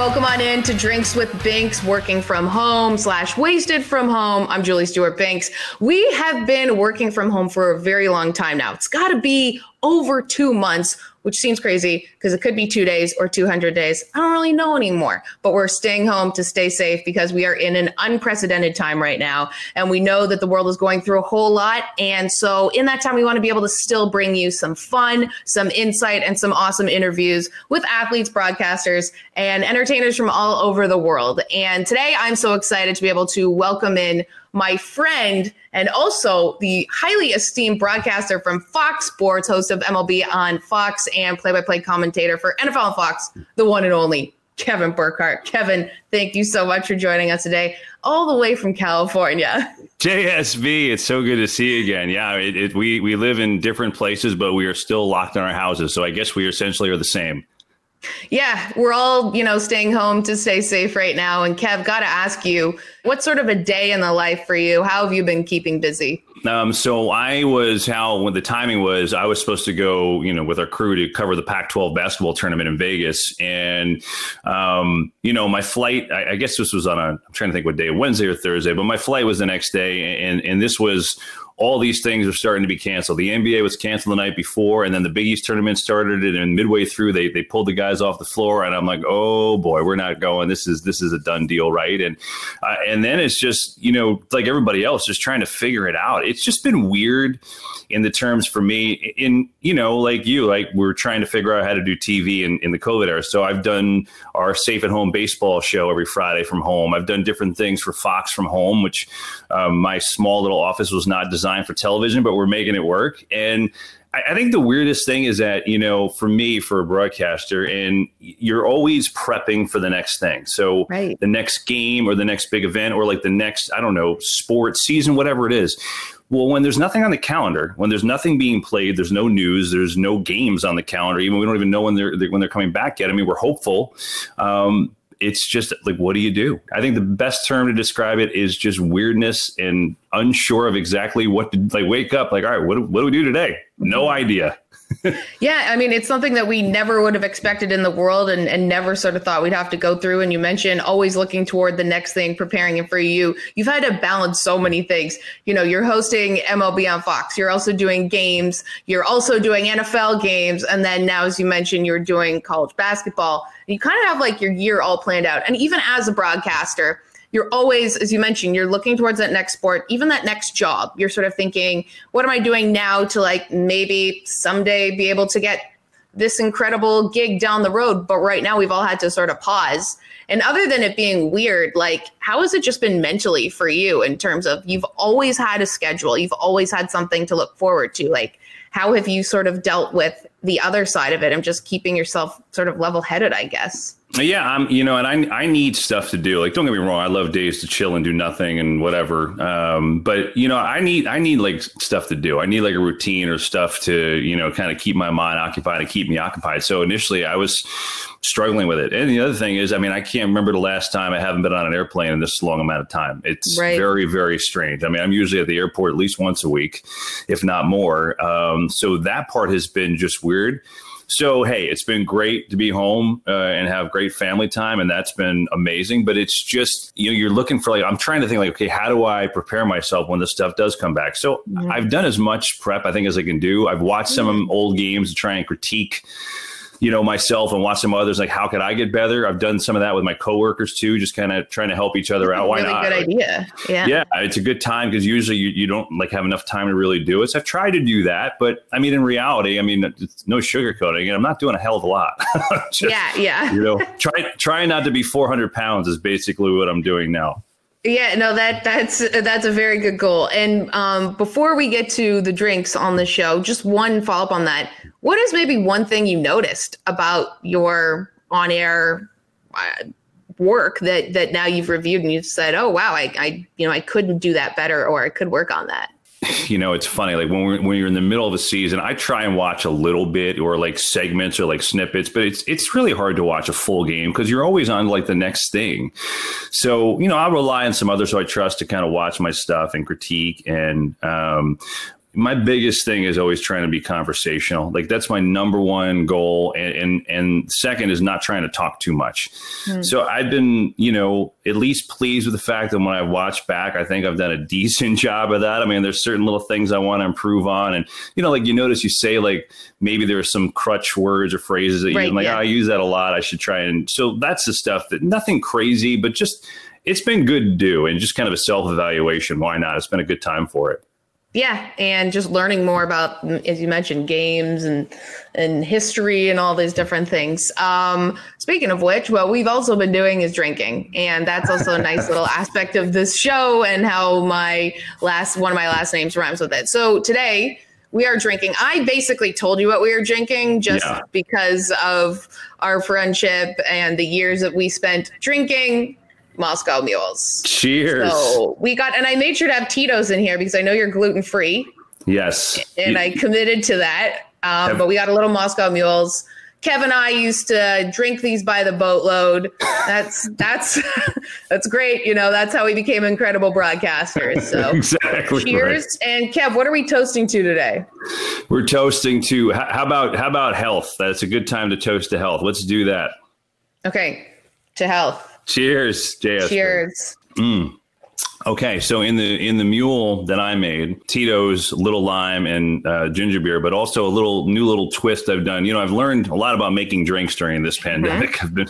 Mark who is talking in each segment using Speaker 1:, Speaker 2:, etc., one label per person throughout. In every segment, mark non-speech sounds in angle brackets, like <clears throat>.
Speaker 1: Welcome on in to Drinks with Binks, working from home slash wasted from home. I'm Julie Stewart Binks. We have been working from home for a very long time now. It's got to be over two months which seems crazy because it could be two days or 200 days. I don't really know anymore, but we're staying home to stay safe because we are in an unprecedented time right now. And we know that the world is going through a whole lot. And so, in that time, we want to be able to still bring you some fun, some insight, and some awesome interviews with athletes, broadcasters, and entertainers from all over the world. And today, I'm so excited to be able to welcome in my friend and also the highly esteemed broadcaster from Fox Sports, host of MLB on Fox and play by play commentator for NFL on Fox, the one and only Kevin Burkhardt. Kevin, thank you so much for joining us today, all the way from California.
Speaker 2: JSB, it's so good to see you again. Yeah, it, it, we we live in different places, but we are still locked in our houses. So I guess we essentially are the same.
Speaker 1: Yeah, we're all, you know, staying home to stay safe right now. And Kev, got to ask you, what sort of a day in the life for you? How have you been keeping busy?
Speaker 2: Um, so I was how when the timing was, I was supposed to go, you know, with our crew to cover the Pac-12 basketball tournament in Vegas, and um, you know, my flight. I, I, guess this was on a. I'm trying to think what day, Wednesday or Thursday, but my flight was the next day, and and this was all these things are starting to be canceled. The NBA was canceled the night before, and then the Big East tournament started, and midway through, they they pulled the guys off the floor, and I'm like, oh boy, we're not going. This is this is a done deal, right? And uh, and then it's just you know like everybody else, just trying to figure it out. It's just been weird in the terms for me. In you know, like you, like we're trying to figure out how to do TV in, in the COVID era. So I've done our safe at home baseball show every Friday from home. I've done different things for Fox from home, which um, my small little office was not designed designed for television, but we're making it work. And I, I think the weirdest thing is that, you know, for me, for a broadcaster, and you're always prepping for the next thing. So right. the next game or the next big event or like the next, I don't know, sports season, whatever it is. Well, when there's nothing on the calendar, when there's nothing being played, there's no news, there's no games on the calendar. Even we don't even know when they're when they're coming back yet. I mean, we're hopeful. Um, it's just like, what do you do? I think the best term to describe it is just weirdness and unsure of exactly what to like. Wake up, like, all right, what, what do we do today? No idea.
Speaker 1: Yeah, I mean, it's something that we never would have expected in the world and, and never sort of thought we'd have to go through. And you mentioned always looking toward the next thing, preparing it for you. You've had to balance so many things. You know, you're hosting MLB on Fox, you're also doing games, you're also doing NFL games. And then now, as you mentioned, you're doing college basketball. You kind of have like your year all planned out. And even as a broadcaster, you're always, as you mentioned, you're looking towards that next sport, even that next job. You're sort of thinking, what am I doing now to like maybe someday be able to get this incredible gig down the road? But right now, we've all had to sort of pause. And other than it being weird, like, how has it just been mentally for you in terms of you've always had a schedule, you've always had something to look forward to? Like, how have you sort of dealt with the other side of it and just keeping yourself sort of level headed, I guess?
Speaker 2: Yeah, I'm. You know, and I I need stuff to do. Like, don't get me wrong, I love days to chill and do nothing and whatever. Um, but you know, I need I need like stuff to do. I need like a routine or stuff to you know kind of keep my mind occupied and keep me occupied. So initially, I was struggling with it. And the other thing is, I mean, I can't remember the last time I haven't been on an airplane in this long amount of time. It's right. very very strange. I mean, I'm usually at the airport at least once a week, if not more. Um, so that part has been just weird. So, hey, it's been great to be home uh, and have great family time, and that's been amazing. But it's just, you know, you're looking for like, I'm trying to think like, okay, how do I prepare myself when this stuff does come back? So, mm-hmm. I've done as much prep, I think, as I can do. I've watched some old games to try and critique you know, myself and watch some others, like how could I get better? I've done some of that with my coworkers too, just kind of trying to help each other out.
Speaker 1: Why really not? Good idea. Yeah.
Speaker 2: Yeah. It's a good time because usually you, you don't like have enough time to really do it. So I've tried to do that, but I mean, in reality, I mean, it's no sugarcoating and I'm not doing a hell of a lot. <laughs>
Speaker 1: just, yeah. Yeah.
Speaker 2: you know, try, trying not to be 400 pounds is basically what I'm doing now.
Speaker 1: Yeah, no, that that's that's a very good goal. And um, before we get to the drinks on the show, just one follow up on that. What is maybe one thing you noticed about your on air uh, work that that now you've reviewed and you've said, oh wow, I, I you know I couldn't do that better or I could work on that
Speaker 2: you know, it's funny. Like when we're when you're in the middle of a season, I try and watch a little bit or like segments or like snippets, but it's it's really hard to watch a full game because you're always on like the next thing. So you know, I rely on some others who I trust to kind of watch my stuff and critique and. Um, my biggest thing is always trying to be conversational. Like that's my number one goal, and and, and second is not trying to talk too much. Mm. So I've been, you know, at least pleased with the fact that when I watch back, I think I've done a <laughs> decent job of that. I mean, there's certain little things I want to improve on, and you know, like you notice you say like maybe there are some crutch words or phrases that right, you like. Yeah. Oh, I use that a lot. I should try and so that's the stuff that nothing crazy, but just it's been good to do and just kind of a self evaluation. Why not? It's been a good time for it.
Speaker 1: Yeah, and just learning more about, as you mentioned, games and and history and all these different things. Um, speaking of which, what we've also been doing is drinking, and that's also a nice little <laughs> aspect of this show and how my last one of my last names rhymes with it. So today we are drinking. I basically told you what we were drinking just yeah. because of our friendship and the years that we spent drinking Moscow mules.
Speaker 2: Cheers.
Speaker 1: So we got, and I made sure to have Tito's in here because I know you're gluten free.
Speaker 2: Yes.
Speaker 1: And I committed to that. Um, but we got a little Moscow mules. Kevin and I used to drink these by the boatload. That's that's <laughs> that's great. You know, that's how we became incredible broadcasters. So <laughs>
Speaker 2: exactly.
Speaker 1: Cheers. Right. And Kev, what are we toasting to today?
Speaker 2: We're toasting to how about how about health? That's a good time to toast to health. Let's do that.
Speaker 1: Okay. To health.
Speaker 2: Cheers, JS.
Speaker 1: Cheers.
Speaker 2: Mm. Okay, so in the in the mule that I made, Tito's little lime and uh, ginger beer, but also a little new little twist I've done. You know, I've learned a lot about making drinks during this mm-hmm. pandemic. Mm-hmm. I've been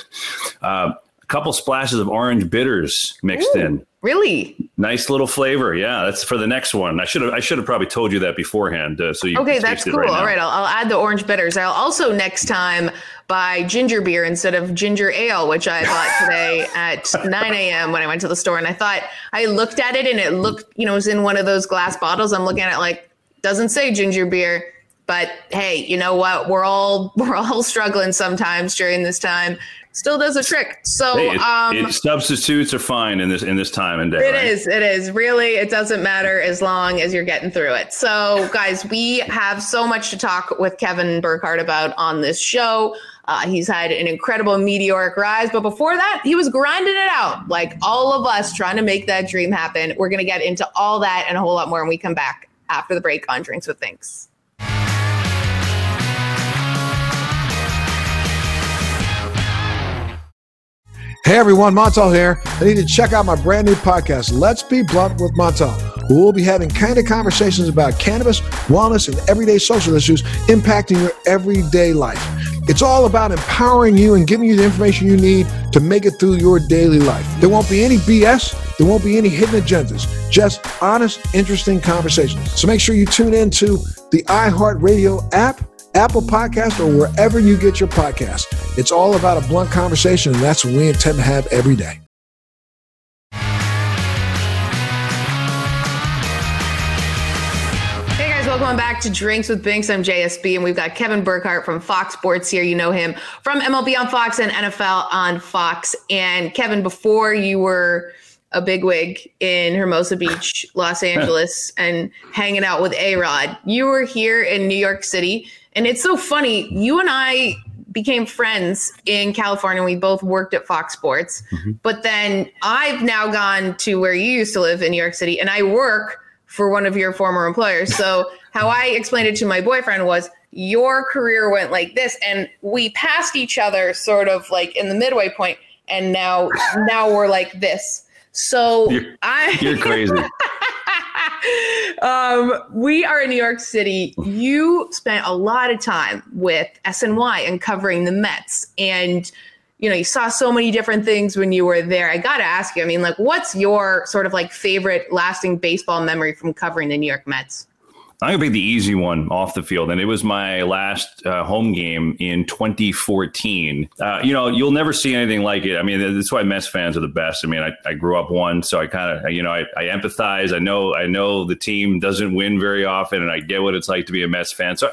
Speaker 2: uh, couple splashes of orange bitters mixed Ooh. in.
Speaker 1: Really?
Speaker 2: Nice little flavor. Yeah, that's for the next one. I should have I should have probably told you that beforehand. Uh, so you
Speaker 1: okay? That's cool.
Speaker 2: Right
Speaker 1: All right, I'll, I'll, add the orange bitters. I'll also next time buy ginger beer instead of ginger ale, which I bought <laughs> today at 9 a.m. when I went to the store. And I thought I looked at it and it looked, you know, it was in one of those glass bottles. I'm looking at it like doesn't say ginger beer. But hey, you know what? We're all <laughs> we're all struggling sometimes during this time still does a trick. So hey, it, um,
Speaker 2: it, substitutes are fine in this in this time and day.
Speaker 1: It right? is. It is really. It doesn't matter as long as you're getting through it. So guys, we have so much to talk with Kevin Burkhardt about on this show. Uh, he's had an incredible meteoric rise, but before that, he was grinding it out like all of us trying to make that dream happen. We're going to get into all that and a whole lot more when we come back after the break on Drinks with Binks.
Speaker 3: Hey everyone, Montel here. I need to check out my brand new podcast, Let's Be Blunt with Montel. We'll be having candid conversations about cannabis, wellness, and everyday social issues impacting your everyday life. It's all about empowering you and giving you the information you need to make it through your daily life. There won't be any BS, there won't be any hidden agendas, just honest, interesting conversations. So make sure you tune in to the iHeartRadio app Apple Podcast, or wherever you get your podcast. It's all about a blunt conversation, and that's what we intend to have every day.
Speaker 1: Hey guys, welcome back to Drinks with Binks. I'm JSB, and we've got Kevin Burkhardt from Fox Sports here. You know him from MLB on Fox and NFL on Fox. And Kevin, before you were a bigwig in Hermosa Beach, Los Angeles, and hanging out with A Rod. You were here in New York City and it's so funny. You and I became friends in California. We both worked at Fox Sports. Mm-hmm. But then I've now gone to where you used to live in New York City and I work for one of your former employers. So <laughs> how I explained it to my boyfriend was your career went like this and we passed each other sort of like in the midway point and now now we're like this. So
Speaker 2: you're, I You're crazy. <laughs>
Speaker 1: um, we are in New York City. You spent a lot of time with SNY and covering the Mets. And, you know, you saw so many different things when you were there. I got to ask you, I mean, like, what's your sort of like favorite lasting baseball memory from covering the New York Mets?
Speaker 2: I'm gonna pick the easy one off the field, and it was my last uh, home game in 2014. Uh, you know, you'll never see anything like it. I mean, that's why Mets fans are the best. I mean, I, I grew up one, so I kind of, you know, I, I, empathize. I know, I know the team doesn't win very often, and I get what it's like to be a Mets fan. So,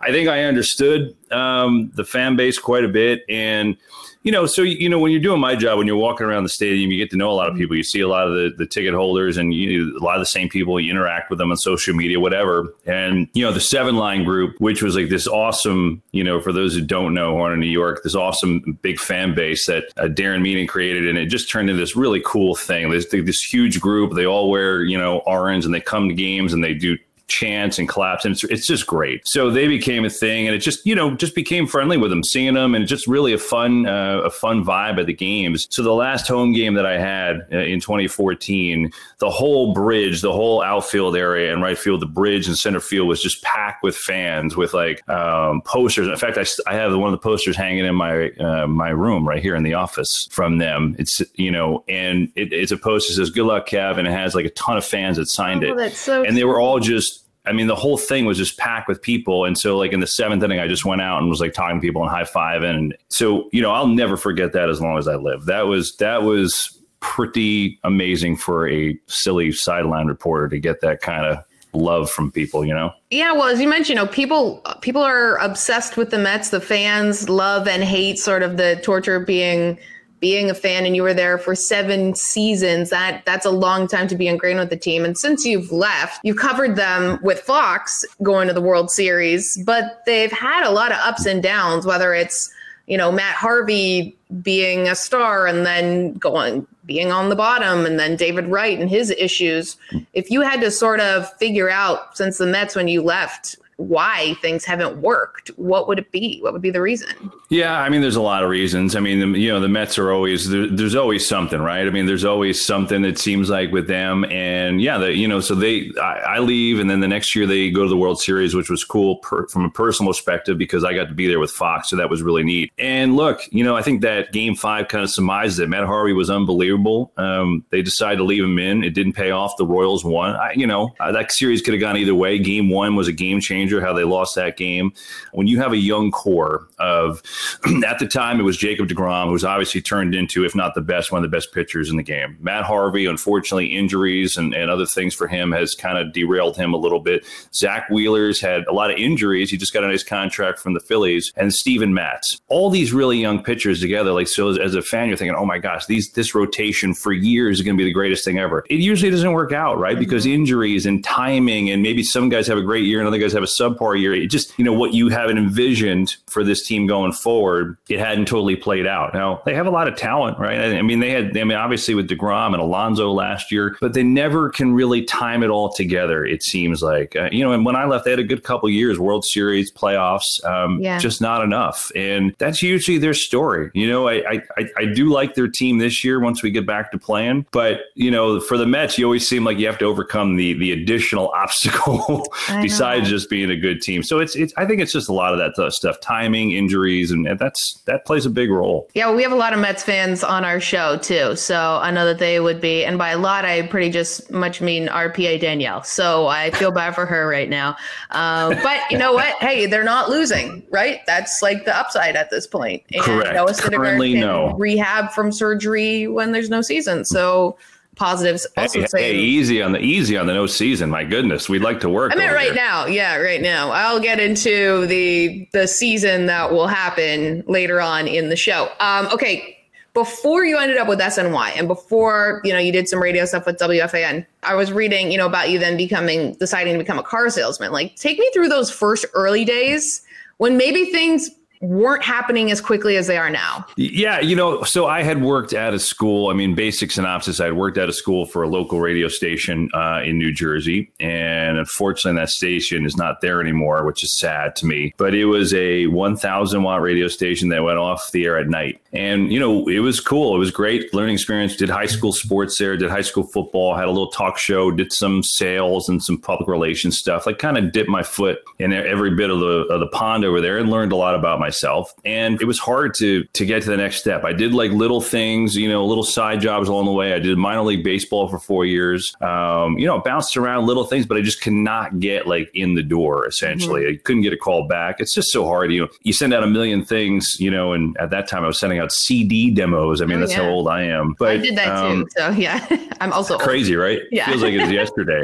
Speaker 2: I think I understood um, the fan base quite a bit, and you know, so you know, when you're doing my job, when you're walking around the stadium, you get to know a lot of people. You see a lot of the, the ticket holders, and you, a lot of the same people. You interact with them on social media, whatever. And you know, the Seven Line Group, which was like this awesome, you know, for those who don't know, who are in New York, this awesome big fan base that uh, Darren Meenan created, and it just turned into this really cool thing. There's this huge group. They all wear you know orange, and they come to games, and they do chants and claps, and it's, it's just great. So they became a thing, and it just you know just became friendly with them, seeing them, and just really a fun uh, a fun vibe at the games. So the last home game that I had uh, in 2014, the whole bridge, the whole outfield area and right field, the bridge and center field was just packed with fans with like um, posters. In fact, I, I have one of the posters hanging in my uh, my room right here in the office from them. It's you know, and it, it's a poster that says "Good luck, Kev," and it has like a ton of fans that signed
Speaker 1: Oh,
Speaker 2: it,
Speaker 1: that's so
Speaker 2: and they were all just. I mean, the whole thing was just packed with people. And so, like, in the seventh inning, I just went out and was like talking to people and high five. And so, you know, I'll never forget that as long as I live. That was, that was pretty amazing for a silly sideline reporter to get that kind of love from people, you know?
Speaker 1: Yeah, well, as you mentioned, you know, people people are obsessed with the Mets. The fans love and hate sort of the torture being being a fan, and you were there for seven seasons. That that's a long time to be ingrained with the team. And since you've left, you've covered them with Fox going to the World Series, but they've had a lot of ups and downs. Whether it's you know Matt Harvey being a star and then going being on the bottom and then David Wright and his issues. If you had to sort of figure out since the Mets when you left why things haven't worked, what would it be? What would be the reason?
Speaker 2: Yeah, I mean, there's a lot of reasons. I mean, the, you know, the Mets are always there, there's always something, right? I mean, there's always something that seems like with them, and yeah, the, you know, so they I, I leave, and then the next year they go to the World Series, which was cool per, from a personal perspective because I got to be there with Fox, so that was really neat. And look, you know, I think that Game Five kind of surmises it. Matt Harvey was unbelievable. Um, they decided to leave him in. It didn't pay off. The Royals won. I, you know, uh, that series could have gone either way. Game One was a game changer. How they lost that game. When you have a young core of, <clears throat> at the time it was Jacob deGrom, who's obviously turned into, if not the best, one of the best pitchers in the game. Matt Harvey, unfortunately, injuries and, and other things for him has kind of derailed him a little bit. Zack Wheeler's had a lot of injuries. He just got a nice contract from the Phillies, and Steven Matz. All these really young pitchers together. Like so, as, as a fan, you're thinking, oh my gosh, these this rotation for years is going to be the greatest thing ever. It usually doesn't work out, right? Mm-hmm. Because injuries and timing, and maybe some guys have a great year and other guys have a subpar year. It just you know what you have envisioned for this team going forward, it hadn't totally played out. Now they have a lot of talent, right? I mean, they had, I mean, obviously with deGrom and Alonso last year, but they never can really time it all together. It seems like, uh, you know, and when I left, they had a good couple years, World Series, playoffs, um,
Speaker 1: Yeah.
Speaker 2: just not enough, and that's usually their story. You know, I, I I do like their team this year once we get back to playing, but you know, for the Mets, you always seem like you have to overcome the the additional <laughs> obstacle besides just being a good team. So it's it's I think it's just a lot of that uh, stuff, timing, injuries, and that's that plays a big role.
Speaker 1: Yeah, well, we have a lot of Mets fans on our show too, so I know that they would be, and by a lot, I pretty just much mean RPA Danielle. So I feel bad for her right now. Uh, but you know what? Hey, they're not losing, right? That's like the upside at this point. And
Speaker 2: Correct.
Speaker 1: Noah
Speaker 2: Currently, no.
Speaker 1: rehab from surgery when there's no season. So positives. Also
Speaker 2: Hey,
Speaker 1: saying.
Speaker 2: hey, easy on the easy on the no season. My goodness, we'd like to work.
Speaker 1: I meant right
Speaker 2: here.
Speaker 1: now. Yeah, right now. I'll get into the the season that will happen later on in the show. Um, okay, before you ended up with SNY and before you know you did some radio stuff with WFAN, I was reading you know about you then becoming deciding to become a car salesman. Like, take me through those first early days when maybe things weren't happening as quickly as they are now.
Speaker 2: Yeah, you know, so I had worked at a school. I mean, basic synopsis. I had worked at a school for a local radio station uh, in New Jersey, and unfortunately, that station is not there anymore, which is sad to me. But it was a 1,000 watt radio station that went off the air at night, and you know, it was cool. It was great learning experience. Did high school sports there. Did high school football. Had a little talk show. Did some sales and some public relations stuff. Like, kind of dipped my foot in every bit of the of the pond over there, and learned a lot about myself. And it was hard to to get to the next step. I did like little things, you know, little side jobs along the way. I did minor league baseball for four years. Um, you know, bounced around little things, but I just could not get like in the door. Essentially, I couldn't get a call back. It's just so hard. You know, you send out a million things, you know, and at that time I was sending out CD demos. I mean,
Speaker 1: Oh,
Speaker 2: that's how old I am. But
Speaker 1: I did that
Speaker 2: um,
Speaker 1: too. So yeah, <laughs> I'm also old.
Speaker 2: crazy, right? <laughs>
Speaker 1: Yeah.
Speaker 2: Feels like it was <laughs> yesterday.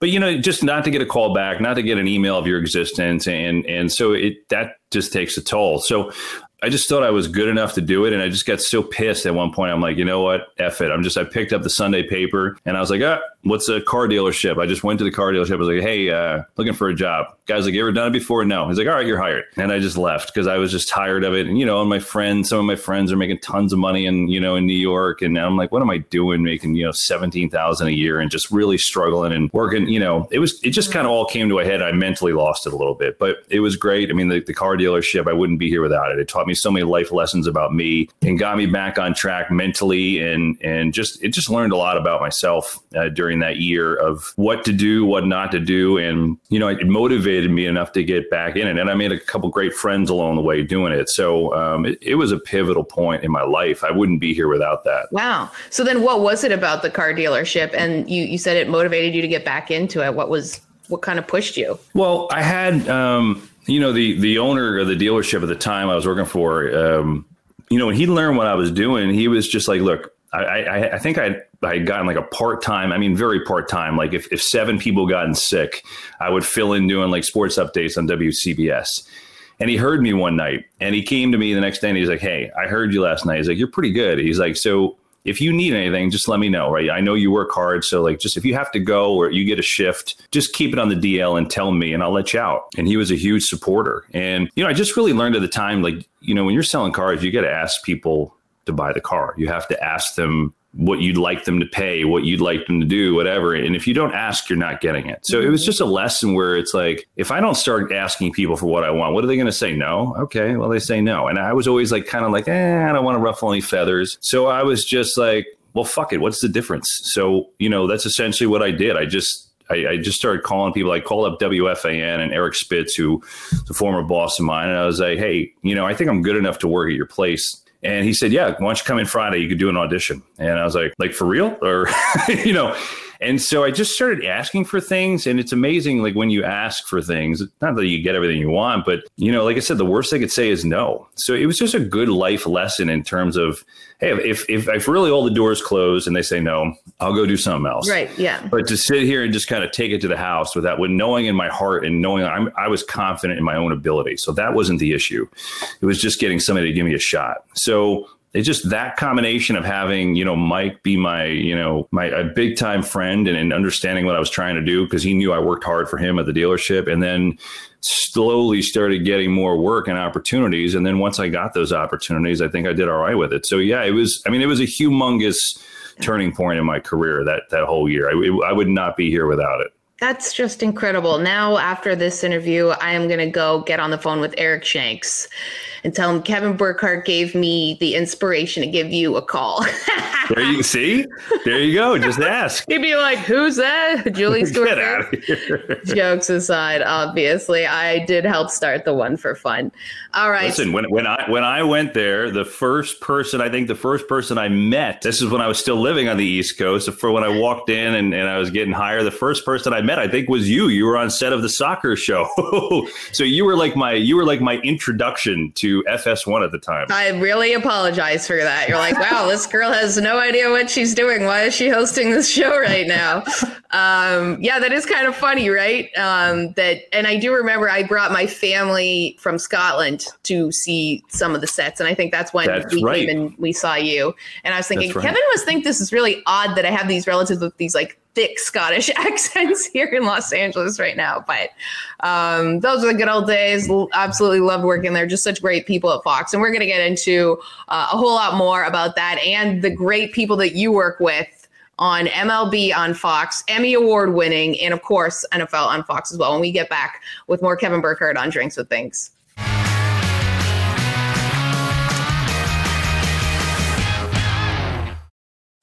Speaker 2: But you know, just not to get a call back, not to get an email of your existence, and and so it that just takes a toll. So I just thought I was good enough to do it. And I just got so pissed at one point. I'm like, you know what? F it. I'm just, I picked up the Sunday paper and I was like, ah, what's a car dealership? I just went to the car dealership. I was like, hey, uh, looking for a job. Guy's like, you ever done it before? No. He's like, all right, you're hired. And I just left because I was just tired of it. And, you know, and my friends, some of my friends are making tons of money in, you know, in New York. And I'm like, what am I doing making, you know, 17,000 a year and just really struggling and working, you know, it was, it just kind of all came to a head. I mentally lost it a little bit, but it was great. I mean, the, the car dealership, I wouldn't be here without it. It taught me so many life lessons about me and got me back on track mentally. And, and just, it just learned a lot about myself uh, during that year of what to do, what not to do. And, you know, it motivated me enough to get back in it. And I made a couple great friends along the way doing it. So um, it, it was a pivotal point in my life. I wouldn't be here without that.
Speaker 1: Wow. So then what was it about the car dealership? And you, you said it motivated you to get back into it. What was, what kind of pushed you?
Speaker 2: Well, I had, um, you know, the, the owner of the dealership at the time I was working for, um, you know, when he learned what I was doing, he was just like, look, I, I, I think I had gotten like a part time. I mean, very part time. Like if if seven people gotten sick, I would fill in doing like sports updates on WCBS. And he heard me one night, and he came to me the next day, and he's like, "Hey, I heard you last night." He's like, "You're pretty good." He's like, "So." If you need anything, just let me know, right? I know you work hard. So, like, just if you have to go or you get a shift, just keep it on the DL and tell me, and I'll let you out. And he was a huge supporter. And, you know, I just really learned at the time, like, you know, when you're selling cars, you got to ask people to buy the car. You have to ask them what you'd like them to pay, what you'd like them to do, whatever. And if you don't ask, you're not getting it. So it was just a lesson where it's like, if I don't start asking people for what I want, what are they going to say? No. Okay. Well, they say no. And I was always like, kind of like, eh, I don't want to ruffle any feathers. So I was just like, well, fuck it. What's the difference? So, you know, that's essentially what I did. I just, I, I, just started calling people. I called up WFAN and Eric Spitz, who is a former boss of mine, and I was like, "Hey, you know, I think I'm good enough to work at your place. And he said, "Yeah, why don't you come in Friday? You could do an audition." And I was like, "Like for real?" Or <laughs> you know, and so I just started asking for things, and it's amazing. Like when you ask for things, not that you get everything you want, but you know, like I said, the worst they could say is no. So it was just a good life lesson in terms of, hey, if if, if really all the doors close and they say no, I'll go do something else.
Speaker 1: Right. Yeah.
Speaker 2: But to sit here and just kind of take it to the house without, with knowing in my heart and knowing I'm, I was confident in my own ability, so that wasn't the issue. It was just getting somebody to give me a shot. So it's just that combination of having you know mike be my you know my a big time friend and, and understanding what i was trying to do because he knew i worked hard for him at the dealership and then slowly started getting more work and opportunities and then once i got those opportunities i think i did all right with it. So yeah it was i mean it was a humongous turning point in my career that that whole year. I, it, I would not be here without it
Speaker 1: that's just incredible. Now, after this interview, I am going to go get on the phone with Eric Shanks and tell him Kevin Burkhardt gave me the inspiration to give you a call. <laughs>
Speaker 2: there you see. There you go. Just ask.
Speaker 1: He'd be like, "Who's that?" <laughs> Julie Stewart. Get out of here. Jokes aside, obviously, I did help start the one for fun. All right.
Speaker 2: Listen, when when I when I went there, the first person I think the first person I met. This is when I was still living on the East Coast. For when I walked in and, and I was getting hired, the first person I met, I think, was you. You were on set of the soccer show, <laughs> so you were like my you were like my introduction to to FS1 at the time.
Speaker 1: I really apologize for that. You're like, wow, this girl has no idea what she's doing. Why is she hosting this show right now? Um, yeah, that is kind of funny, right? Um, that, and I do remember I brought my family from Scotland to see some of the sets, and I think that's when
Speaker 2: that's
Speaker 1: we
Speaker 2: right.
Speaker 1: came and we saw you. And I was thinking, right. Kevin must think this is really odd that I have these relatives with these like thick Scottish <laughs> accents here in Los Angeles right now. But um, those are the good old days. Absolutely loved working there. Just such great people at Fox. And we're going to get into uh, a whole lot more about that and the great people that you work with on MLB on Fox, Emmy Award winning, and of course, NFL on Fox as well. When we get back with more Kevin Burkhardt on Drinks with Binks.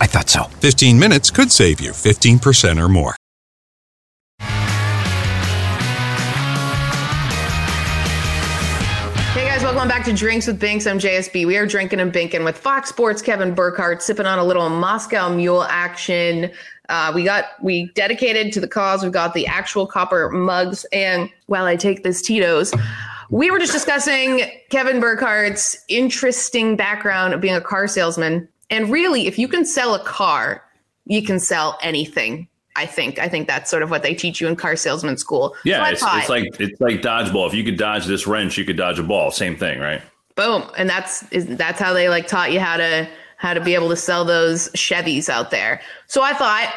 Speaker 4: I thought so.
Speaker 5: 15 minutes could save you 15% or more.
Speaker 1: Hey guys, welcome back to Drinks with Binks. I'm JSB. We are drinking and binking with Fox Sports Kevin Burkhardt, sipping on a little Moscow Mule action. Uh, we got we dedicated to the cause. We've got the actual copper mugs, and while I take this Tito's, we were just discussing Kevin Burkhardt's interesting background of being a car salesman. And really, if you can sell a car, you can sell anything. I think. I think that's sort of what they teach you in car salesman school.
Speaker 2: Yeah,
Speaker 1: So
Speaker 2: it's, it's like it's like dodgeball. If you could dodge this wrench, you could dodge a ball. Same thing, right?
Speaker 1: boom, and that's that's how they like taught you how to how to be able to sell those Chevys out there. So I thought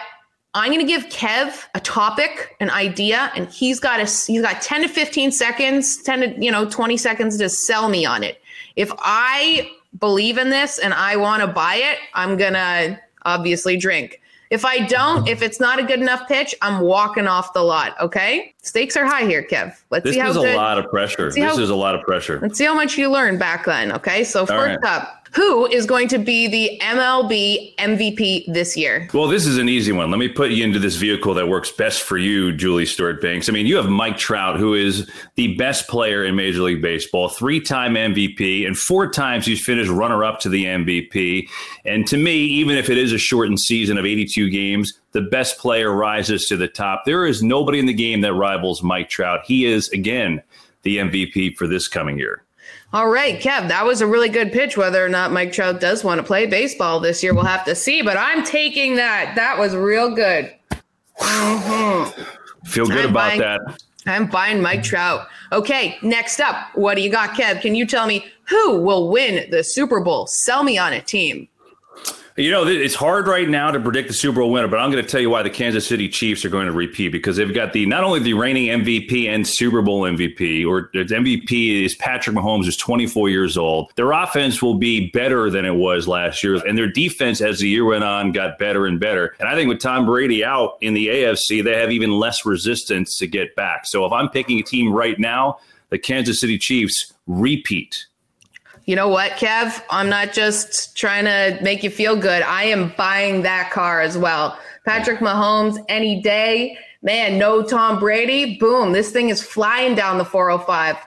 Speaker 1: I'm going to give Kev a topic, an idea, and he's got a he's got 10 to 15 seconds, 10 to you know 20 seconds to sell me on it. If I believe in this and I want to buy it, I'm gonna obviously drink. If I don't, if it's not a good enough pitch, I'm walking off the lot. Okay, stakes are high here, Kev. Let's see how
Speaker 2: This
Speaker 1: see how
Speaker 2: is a lot of pressure. This
Speaker 1: how-
Speaker 2: is a lot of pressure.
Speaker 1: Let's see how much you learned back then. Okay, so first
Speaker 2: right.
Speaker 1: up, who is going to be the MLB MVP this year?
Speaker 2: Well, this is an easy one. Let me put you into this vehicle that works best for you, Julie Stewart Binks. I mean, you have Mike Trout, who is the best player in Major League Baseball, three time MVP, and four times he's finished runner up to the MVP. And to me, even if it is a shortened season of 82 games, the best player rises to the top. There is nobody in the game that rivals Mike Trout. He is, again, the MVP for this coming year.
Speaker 1: All right, Kev, that was a really good pitch. Whether or not Mike Trout does want to play baseball this year, we'll have to see. But I'm taking that. That was real good. Mm-hmm.
Speaker 2: Feel good
Speaker 1: I'm
Speaker 2: about
Speaker 1: buying-
Speaker 2: that.
Speaker 1: I'm buying Mike Trout. Okay, next up, what do you got, Kev? Can you tell me who will win the Super Bowl? Sell me on a team.
Speaker 2: You know, it's hard right now to predict the Super Bowl winner, but I'm going to tell you why the Kansas City Chiefs are going to repeat because they've got the not only the reigning MVP and Super Bowl MVP, or MVP is Patrick Mahomes, who's 24 years old. Their offense will be better than it was last year, and their defense, as the year went on, got better and better. And I think with Tom Brady out in the AFC, they have even less resistance to get back. So if I'm picking a team right now, the Kansas City Chiefs repeat.
Speaker 1: You know what, Kev? I'm not just trying to make you feel good. I am buying that car as well. Patrick Mahomes, any day. Man, no Tom Brady. Boom. This thing is flying down the 405.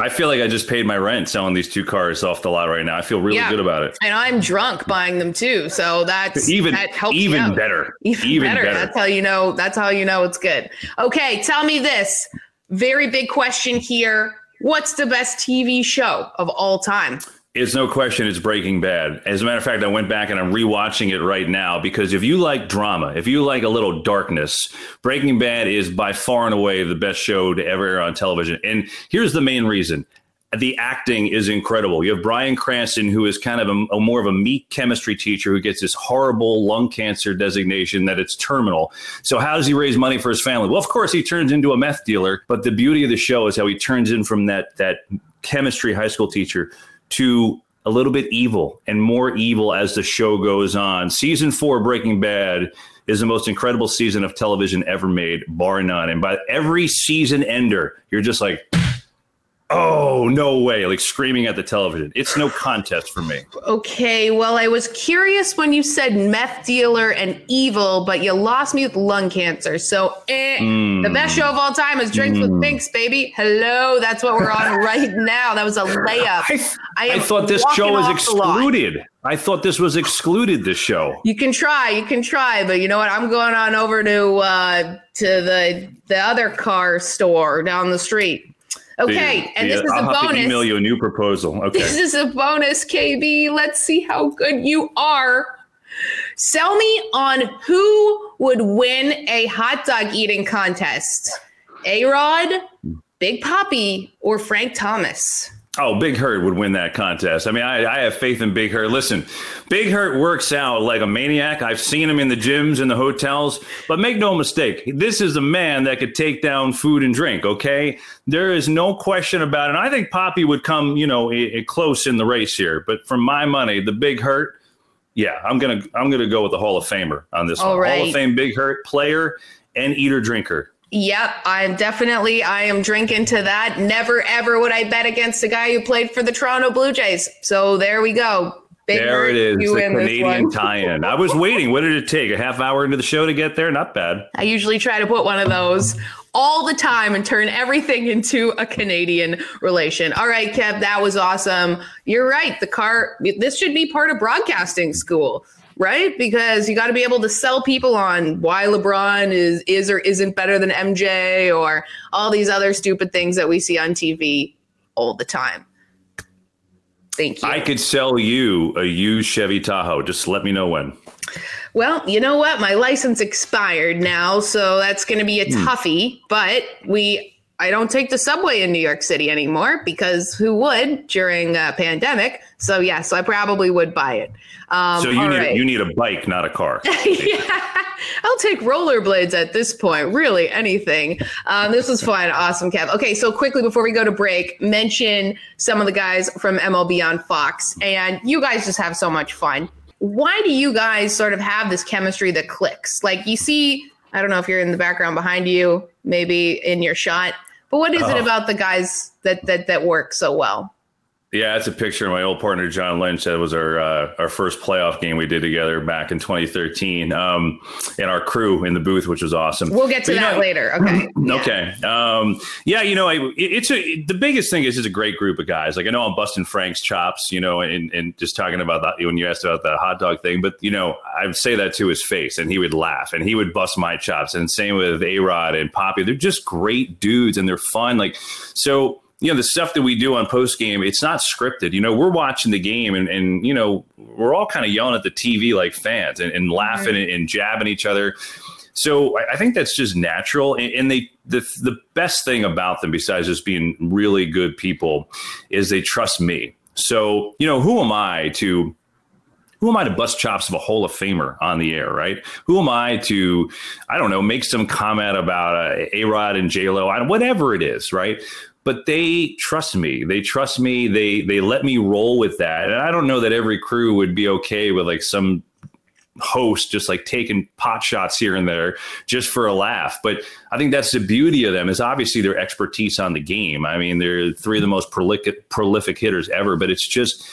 Speaker 2: I feel like I just paid my rent selling these two cars off the lot right now. I feel really
Speaker 1: Yeah.
Speaker 2: good about it.
Speaker 1: And I'm drunk buying them too. So that's
Speaker 2: even
Speaker 1: that helps you
Speaker 2: even
Speaker 1: out.
Speaker 2: better <laughs>
Speaker 1: Even, better. That's how you know that's how you know it's good. Okay, tell me this. Very big question here. What's the best TV show of all time?
Speaker 2: it's no question it's breaking bad. As a matter of fact i went back and i'm rewatching it right now because if you like drama if you like a little darkness breaking bad is by far and away the best show to ever air on television. And here's the main reason the acting is incredible. You have Bryan Cranston, who is kind of a, a more of a meat chemistry teacher who gets this horrible lung cancer designation that it's terminal. So how does he raise money for his family? Well, of course, he turns into a meth dealer. But the beauty of the show is how he turns in from that that chemistry high school teacher to a little bit evil and more evil as the show goes on. Season four, Breaking Bad, is the most incredible season of television ever made, bar none. And by every season ender, you're just like, oh, no way, like screaming at the television. It's no contest for me.
Speaker 1: Okay, well, I was curious when you said meth dealer and evil, but you lost me with lung cancer. So, eh, the best show of all time is Drinks with Binks, baby. Hello, that's what we're on right <laughs> now. That was a layup.
Speaker 2: I,
Speaker 1: I
Speaker 2: I thought this show was
Speaker 1: off the lot.
Speaker 2: excluded. I thought this was excluded, this show.
Speaker 1: You can try, you can try, but you know what? I'm going on over to uh, to the the other car store down the street. Okay,
Speaker 2: The-
Speaker 1: and
Speaker 2: the-
Speaker 1: this is
Speaker 2: I'll
Speaker 1: a bonus.
Speaker 2: email you a new proposal. <laughs> Okay.
Speaker 1: This is a bonus, KB. Let's see how good you are. Sell me on who would win a hot dog eating contest A Rod, Big Poppy, or Frank Thomas?
Speaker 2: Oh, Big Hurt would win that contest. I mean, I, I have faith in Big Hurt. Listen, Big Hurt works out like a maniac. I've seen him in the gyms and the hotels, but make no mistake, this is a man that could take down food and drink. Okay, there is no question about it. And I think Poppy would come, you know, i- i- close in the race here. But for my money, the Big Hurt, yeah, I'm gonna I'm gonna go with the Hall of Famer on this
Speaker 1: All
Speaker 2: one. Hall of Fame Big Hurt player and eater drinker.
Speaker 1: Yep, I'm definitely I am drinking to that. Never ever would I bet against a guy who played for the Toronto Blue Jays. So there we go. Big
Speaker 2: there it is, the Canadian tie-in. I was waiting. What did it take? A half hour into the show to get there? Not bad.
Speaker 1: I usually try to put one of those all the time and turn everything into a Canadian relation. All right, Kev, that was awesome. You're right. The car, this should be part of broadcasting school, right? Because you got to be able to sell people on why LeBron is is or isn't better than MJ or all these other stupid things that we see on TV all the time. Thank you.
Speaker 2: I could sell you a used Chevy Tahoe. Just let me know when.
Speaker 1: Well, you know what? My license expired now, so that's going to be a
Speaker 2: Hmm.
Speaker 1: toughie. But we, I don't take the subway in New York City anymore because who would during a pandemic? So yes, I probably would buy it. Um,
Speaker 2: So you need
Speaker 1: right.
Speaker 2: you need a bike, not a car. <laughs>
Speaker 1: yeah, I'll take rollerblades at this point. Really, anything. Um, this was fun. Awesome, Kev. Okay, so quickly before we go to break, mention some of the guys from MLB on Fox. And you guys just have so much fun. Why do you guys sort of have this chemistry that clicks? Like you see, I don't know if you're in the background behind you, maybe in your shot, but what is it
Speaker 2: Oh.
Speaker 1: about the guys that that that work so well?
Speaker 2: Yeah, it's a picture of my old partner John Lynch. That was our uh, our first playoff game we did together back in 2013, um, and our crew in the booth, which was awesome.
Speaker 1: We'll get to
Speaker 2: But,
Speaker 1: that
Speaker 2: know,
Speaker 1: later. Okay. Yeah. <laughs>
Speaker 2: Okay. Um, yeah, you know, I, it- it's a the biggest thing is it's a great group of guys. Like I know I'm busting Frank's chops, you know, and, and just talking about that when you asked about the hot dog thing, but you know, I'd say that to his face and he would laugh and he would bust my chops. And same with A Rod and Poppy. They're just great dudes and they're fun. Like so you know the stuff that we do on post game it's not scripted you know we're watching the game and, and you know we're all kind of yelling at the tv like fans and, and laughing and, and jabbing each other so I, I think that's just natural and, and they the, the best thing about them besides just being really good people is they trust me so you know who am i to who am I to bust chops of a Hall of Famer on the air, right? Who am I to, I don't know, make some comment about uh, A Rod and J Lo, whatever it is, right? But they trust me. They trust me. They they let me roll with that. And I don't know that every crew would be okay with like some host just like taking pot shots here and there just for a laugh. But I think that's the beauty of them is obviously their expertise on the game. I mean, they're three of the most prolific prolific hitters ever, but it's just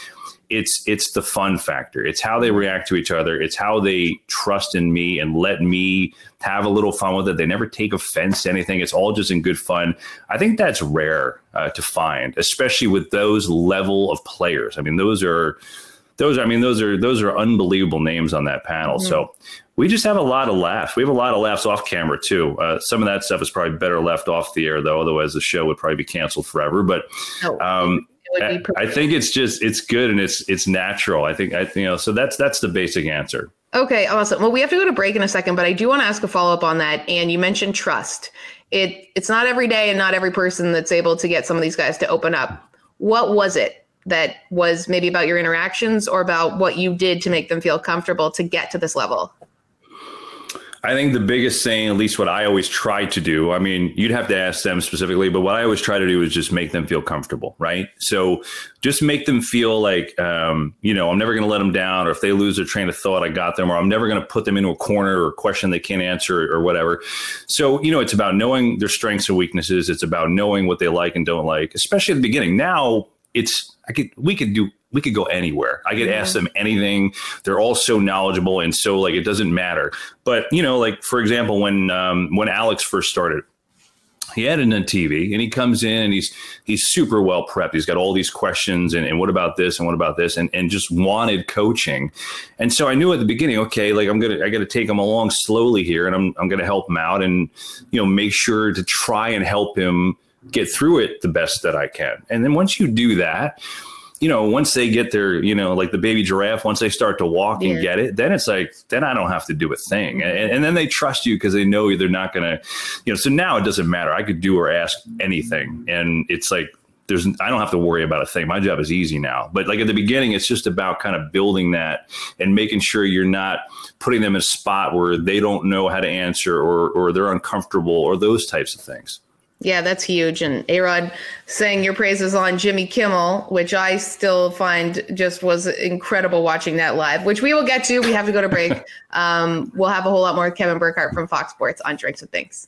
Speaker 2: it's it's the fun factor. It's how they react to each other. It's how they trust in me and let me have a little fun with it. They never take offense to anything. It's all just in good fun. I think that's rare uh, to find, especially with those level of players. I mean, those are those. I mean, those are those are unbelievable names on that panel. So we just have a lot of laughs. We have a lot of laughs off camera too. Uh, some of that stuff is probably better left off the air though. Otherwise, the show would probably be canceled forever. But
Speaker 1: No,
Speaker 2: um, I, I think it's just it's good and it's it's natural. I think I you know so that's that's the basic answer.
Speaker 1: Okay, awesome. Well, we have to go to break in a second, but I do want to ask a follow up on that. And you mentioned trust. It it's not every day and not every person that's able to get some of these guys to open up. What was it that was maybe about your interactions or about what you did to make them feel comfortable to get to this level?
Speaker 2: I think the biggest thing, at least what I always try to do, I mean, you'd have to ask them specifically, but what I always try to do is just make them feel comfortable, right? So just make them feel like, um, you know, I'm never going to let them down, or if they lose their train of thought, I got them, or I'm never going to put them into a corner or a question they can't answer or whatever. So, you know, it's about knowing their strengths and weaknesses. It's about knowing what they like and don't like, especially at the beginning. Now it's, I could, we could do, we could go anywhere. I could ask them anything. They're all so knowledgeable and so like it doesn't matter. But you know, like for example, when um, when Alex first started, he had it on TV and he comes in and he's he's super well prepped. He's got all these questions and, and what about this and what about this and, and just wanted coaching. And so I knew at the beginning, okay, like I'm gonna I gotta take him along slowly here and I'm I'm gonna help him out and you know make sure to try and help him get through it the best that I can. And then once you do that, you know, once they get their, you know, like the baby giraffe, once they start to walk
Speaker 1: Yeah.
Speaker 2: and get it, then it's like, then I don't have to do a thing. Mm-hmm. And, and then they trust you because they know they're not going to, you know, so now it doesn't matter. I could do or ask anything. And it's like, there's, I don't have to worry about a thing. My job is easy now. But like at the beginning, it's just about kind of building that and making sure you're not putting them in a spot where they don't know how to answer or, or they're uncomfortable or those types of things.
Speaker 1: Yeah, that's huge. And Arod saying your praises on Jimmy Kimmel, which I still find just was incredible watching that live, which we will get to. We have to go to break. <laughs> um, we'll have a whole lot more Kevin Burkhardt from Fox Sports on Drinks and Things.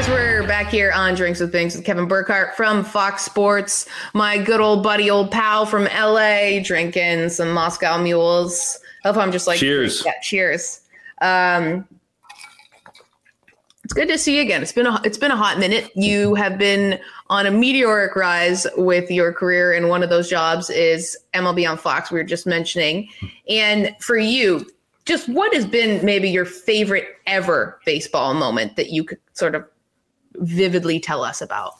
Speaker 1: Guys, we're back here on Drinks with Binks with Kevin Burkhardt from Fox Sports. My good old buddy, old pal from LA, drinking some Moscow mules. Hope I'm just like
Speaker 2: Cheers.
Speaker 1: Yeah, cheers. Um, it's good to see you again. It's been a it's been a hot minute. You have been on a meteoric rise with your career, and one of those jobs is MLB on Fox. We were just mentioning, and for you, just what has been maybe your favorite ever baseball moment that you could sort of vividly tell us about?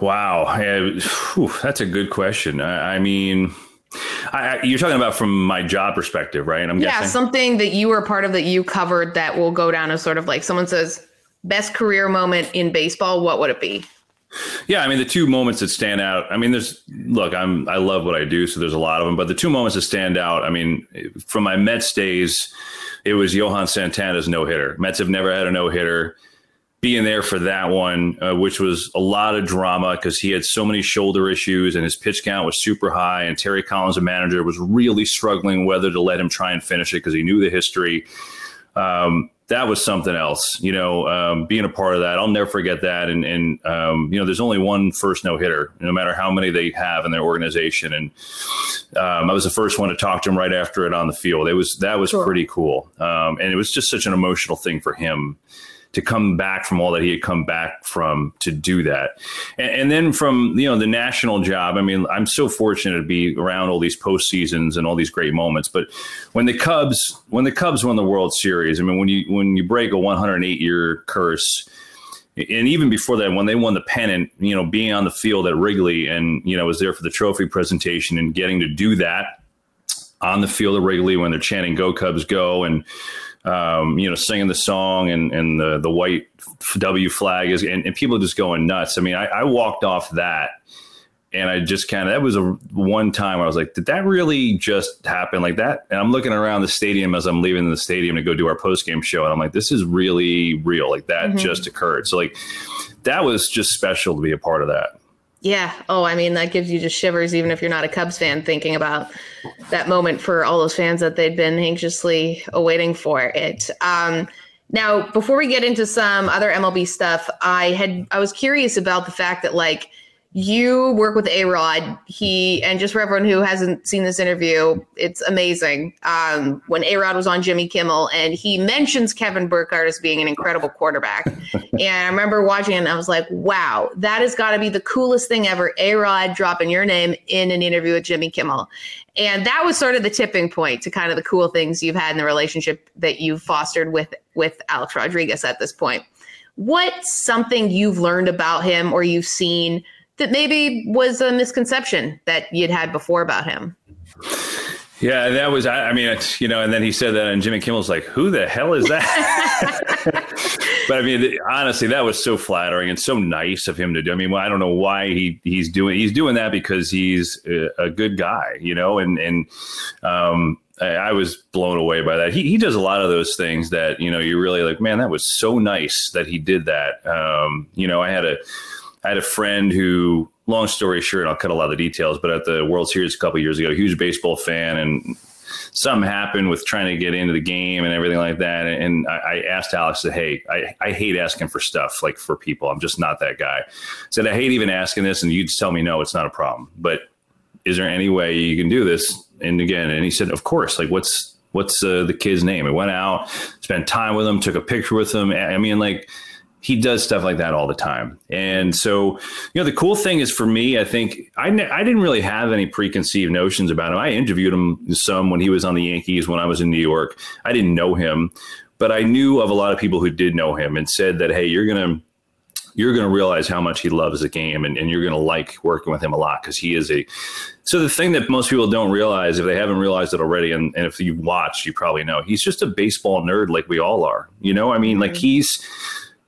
Speaker 2: Wow, whew, that's a good question. I, I mean, I, I- you're talking about from my job perspective, right? I'm
Speaker 1: Yeah,
Speaker 2: guessing.
Speaker 1: something that you were part of that you covered that will go down as sort of like someone says best career moment in baseball. What would it be?
Speaker 2: Yeah, I mean the two moments that stand out. I mean, there's look, I'm I love what I do, so there's a lot of them. But the two moments that stand out. I mean, from my Mets days, it was Johan Santana's no hitter. Mets have never had a no hitter. Being there for that one, uh, which was a lot of drama because he had so many shoulder issues and his pitch count was super high. And Terry Collins, the manager, was really struggling whether to let him try and finish it because he knew the history um, that was something else. You know, um, being a part of that, I'll never forget that. And, and um, you know, there's only one first no hitter, no matter how many they have in their organization. And um, I was the first one to talk to him right after it on the field. It was that was
Speaker 1: Sure.
Speaker 2: pretty cool, um, and it was just such an emotional thing for him to come back from all that he had come back from to do that. And, and then from, you know, the national job, I mean, I'm so fortunate to be around all these postseasons and all these great moments. But when the Cubs, when the Cubs won the World Series, I mean, when you, when you break a 108 year curse, and even before that, when they won the pennant, you know, being on the field at Wrigley and, you know, was there for the trophy presentation and getting to do that on the field at Wrigley when they're chanting "Go Cubs, go!" and um, you know, singing the song and and the the white W flag is and, and people just going nuts. I mean, I, I walked off that and I just kind of that was a one time I was like, did that really just happen like that? And I'm looking around the stadium as I'm leaving the stadium to go do our post game show, and I'm like, this is really real. Like that just occurred. So like that was just special to be a part of that.
Speaker 1: Yeah. Oh, I mean, that gives you just shivers, even if you're not a Cubs fan, thinking about that moment for all those fans that they'd been anxiously awaiting for it. Um, now, before we get into some other MLB stuff, I had I was curious about the fact that like you work with A Rod. He and just for everyone who hasn't seen this interview, it's amazing. Um, when A Rod was on Jimmy Kimmel, and he mentions Kevin Burkhardt as being an incredible quarterback, <laughs> and I remember watching it, and I was like, "Wow, that has got to be the coolest thing ever." A Rod dropping your name in an interview with Jimmy Kimmel, and that was sort of the tipping point to kind of the cool things you've had in the relationship that you've fostered with with Alex Rodriguez at this point. What's something you've learned about him or you've seen that maybe was a misconception that you'd had before about him?
Speaker 2: Yeah, that was. I, I mean, it's, you know, and then he said that, and Jimmy Kimmel's like, "Who the hell is that?" <laughs> but I mean, honestly, that was so flattering and so nice of him to do. I mean, well, I don't know why he he's doing he's doing that because he's a, a good guy, you know, and and um, I, I was blown away by that. He he does a lot of those things that you know you're really like. Man, that was so nice that he did that. Um, you know, I had a I had a friend who, long story short, I'll cut a lot of the details, but at the World Series a couple years ago, huge baseball fan, and something happened with trying to get into the game and everything like that. And I, I asked Alex, said, "Hey, I, I hate asking for stuff like for people. I'm just not that guy." said, "I hate even asking this, and you just tell me no, it's not a problem. But is there any way you can do this?" And again, and he said, "Of course. Like, what's what's uh, the kid's name?" I went out, spent time with him, took a picture with him. I mean, like he does stuff like that all the time. And so, you know, the cool thing is for me, I think I, ne- I didn't really have any preconceived notions about him. I interviewed him some when he was on the Yankees, when I was in New York. I didn't know him, but I knew of a lot of people who did know him and said that, hey, you're going to, you're going to realize how much he loves the game and, and you're going to like working with him a lot because he is a so the thing that most people don't realize if they haven't realized it already and, and if you watch you probably know he's just a baseball nerd like we all are you know i mean mm-hmm. like he's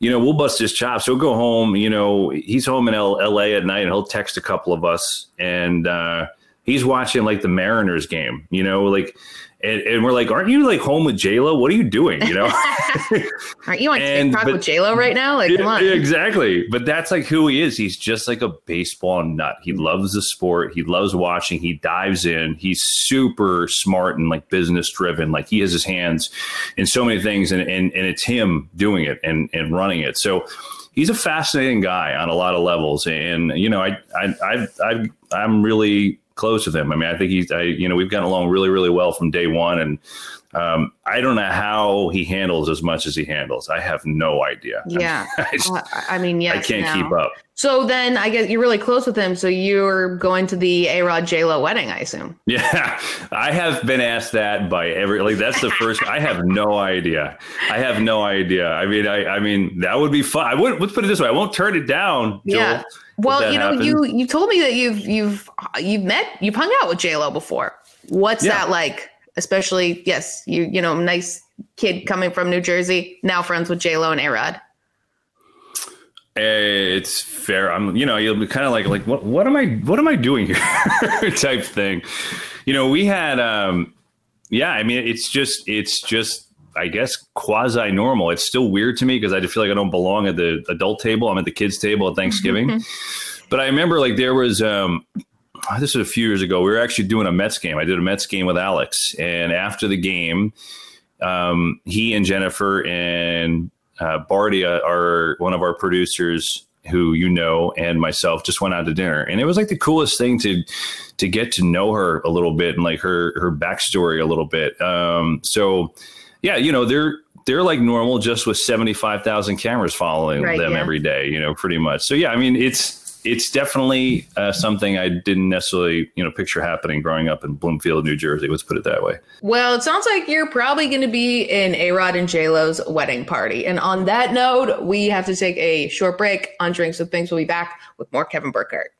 Speaker 2: you know we'll bust his chops. He'll go home you know he's home in L- la at night and he'll text a couple of us. And uh, he's watching like the mariners game you know like and, and, we're like, aren't you like home with J Lo? What are you doing? You know, <laughs>
Speaker 1: aren't you on <laughs> TikTok with J Lo right now? Like,
Speaker 2: yeah,
Speaker 1: come on.
Speaker 2: Exactly. But that's like who he is. He's just like a baseball nut. He mm-hmm. loves the sport. He loves watching. He dives in. He's super smart and like business driven. Like he has his hands in so many things, and and, and it's him doing it and and running it. So he's a fascinating guy on a lot of levels. And you know, I I I, I I'm really close with him. I mean, I think he's, I, you know, we've gotten along really, really well from day one. And um, I don't know how he handles as much as he handles. I have no idea.
Speaker 1: Yeah. <laughs> I, just, uh, I mean, yes.
Speaker 2: I can't keep up.
Speaker 1: So then I guess you're really close with him. So you're going to the A Rod J Lo wedding, I assume. <laughs>
Speaker 2: Yeah. I have been asked that by every, like, that's the first, I have no idea. I have no idea. I mean, I, I mean, that would be fun. I would, let's put it this way. I won't turn it down. Joel.
Speaker 1: Yeah. Well, you know, happens. you you told me that you've you've you've met you've hung out with J Lo before. What's yeah. that like? Especially, yes, you you know, nice kid coming from New Jersey, now friends with J Lo and A Rod.
Speaker 2: It's fair. I'm, you know, you'll be kind of like, like, what, what am I, what am I doing here, <laughs> type thing. You know, we had, um, yeah. I mean, it's just, it's just I guess quasi normal. It's still weird to me because I just feel like I don't belong at the adult table. I'm at the kids table at Thanksgiving. Mm-hmm. But I remember like there was um, this was a few years ago. We were actually doing a Mets game. I did a Mets game with Alex, and after the game, um, he and Jennifer and uh, Bardia are one of our producers who you know and myself just went out to dinner and it was like the coolest thing to to get to know her a little bit and like her her backstory a little bit um so yeah, you know, they're they're like normal, just with seventy five thousand cameras following right, them yeah. every day. You know, pretty much. So yeah, I mean, it's it's definitely uh, something I didn't necessarily you know picture happening growing up in Bloomfield, New Jersey. Let's put it that way.
Speaker 1: Well, it sounds like you're probably going to be in A Rod and J Lo's wedding party. And on that note, we have to take a short break on Drinks with Binks. We'll be back with more Kevin Burkhardt.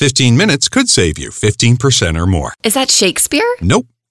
Speaker 5: 15 minutes could save you 15% or more.
Speaker 6: Is that Shakespeare?
Speaker 5: Nope,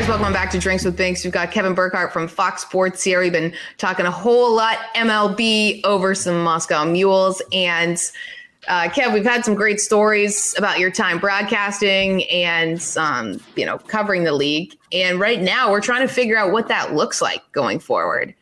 Speaker 1: Guys, welcome back to Drinks with Binks. We've got Kevin Burkhardt from Fox Sports here. We've been talking a whole lot MLB over some Moscow Mules. And uh, Kev, we've had some great stories about your time broadcasting and um, you know covering the league. And right now, we're trying to figure out what that looks like going forward.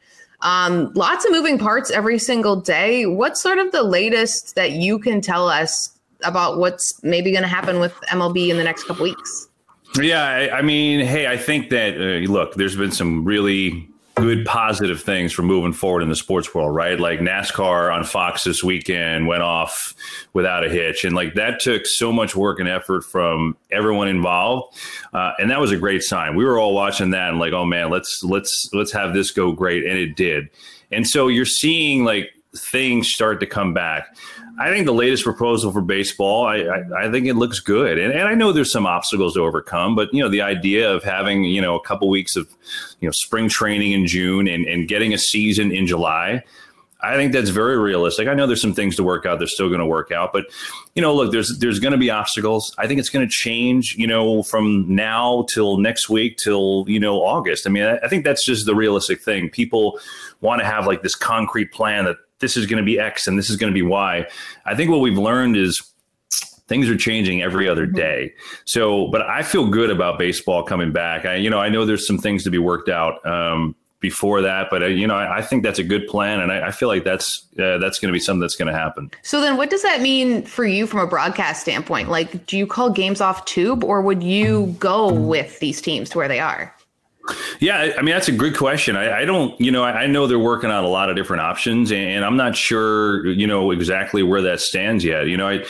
Speaker 1: Um, lots of moving parts every single day. What's sort of the latest that you can tell us about what's maybe going to happen with MLB in the next couple weeks?
Speaker 2: Yeah, I, I mean, hey, I think that uh, look, there's been some really good positive things for moving forward in the sports world, right? Like NASCAR on Fox this weekend went off without a hitch, and like that took so much work and effort from everyone involved, uh, and that was a great sign. We were all watching that and like, oh man, let's let's let's have this go great, and it did. And so you're seeing like things start to come back. I think the latest proposal for baseball, I, I, I, think it looks good. And, and I know there's some obstacles to overcome, but you know, the idea of having, you know, a couple weeks of, you know, spring training in June and, and getting a season in July, I think that's very realistic. I know there's some things to work out. They're still going to work out, but you know, look, there's there's going to be obstacles. I think it's going to change. You know, from now till next week till you know August. I mean, I, I think that's just the realistic thing. People want to have like this concrete plan that this is going to be X and this is going to be Y. I think what we've learned is things are changing every other mm-hmm. day. So, but I feel good about baseball coming back. I, you know, I know there's some things to be worked out. Um, before that. But uh, you know, I, I, think that's a good plan, and I, I feel like that's uh, that's going to be something that's going to happen.
Speaker 1: So then, what does that mean for you from a broadcast standpoint? Like, do you call games off tube, or would you go with these teams to where they are?
Speaker 2: Yeah, I mean that's a good question. I, I don't, you know, I, I, know they're working on a lot of different options, and, and, I'm not sure, you know, exactly where that stands yet. You know, I,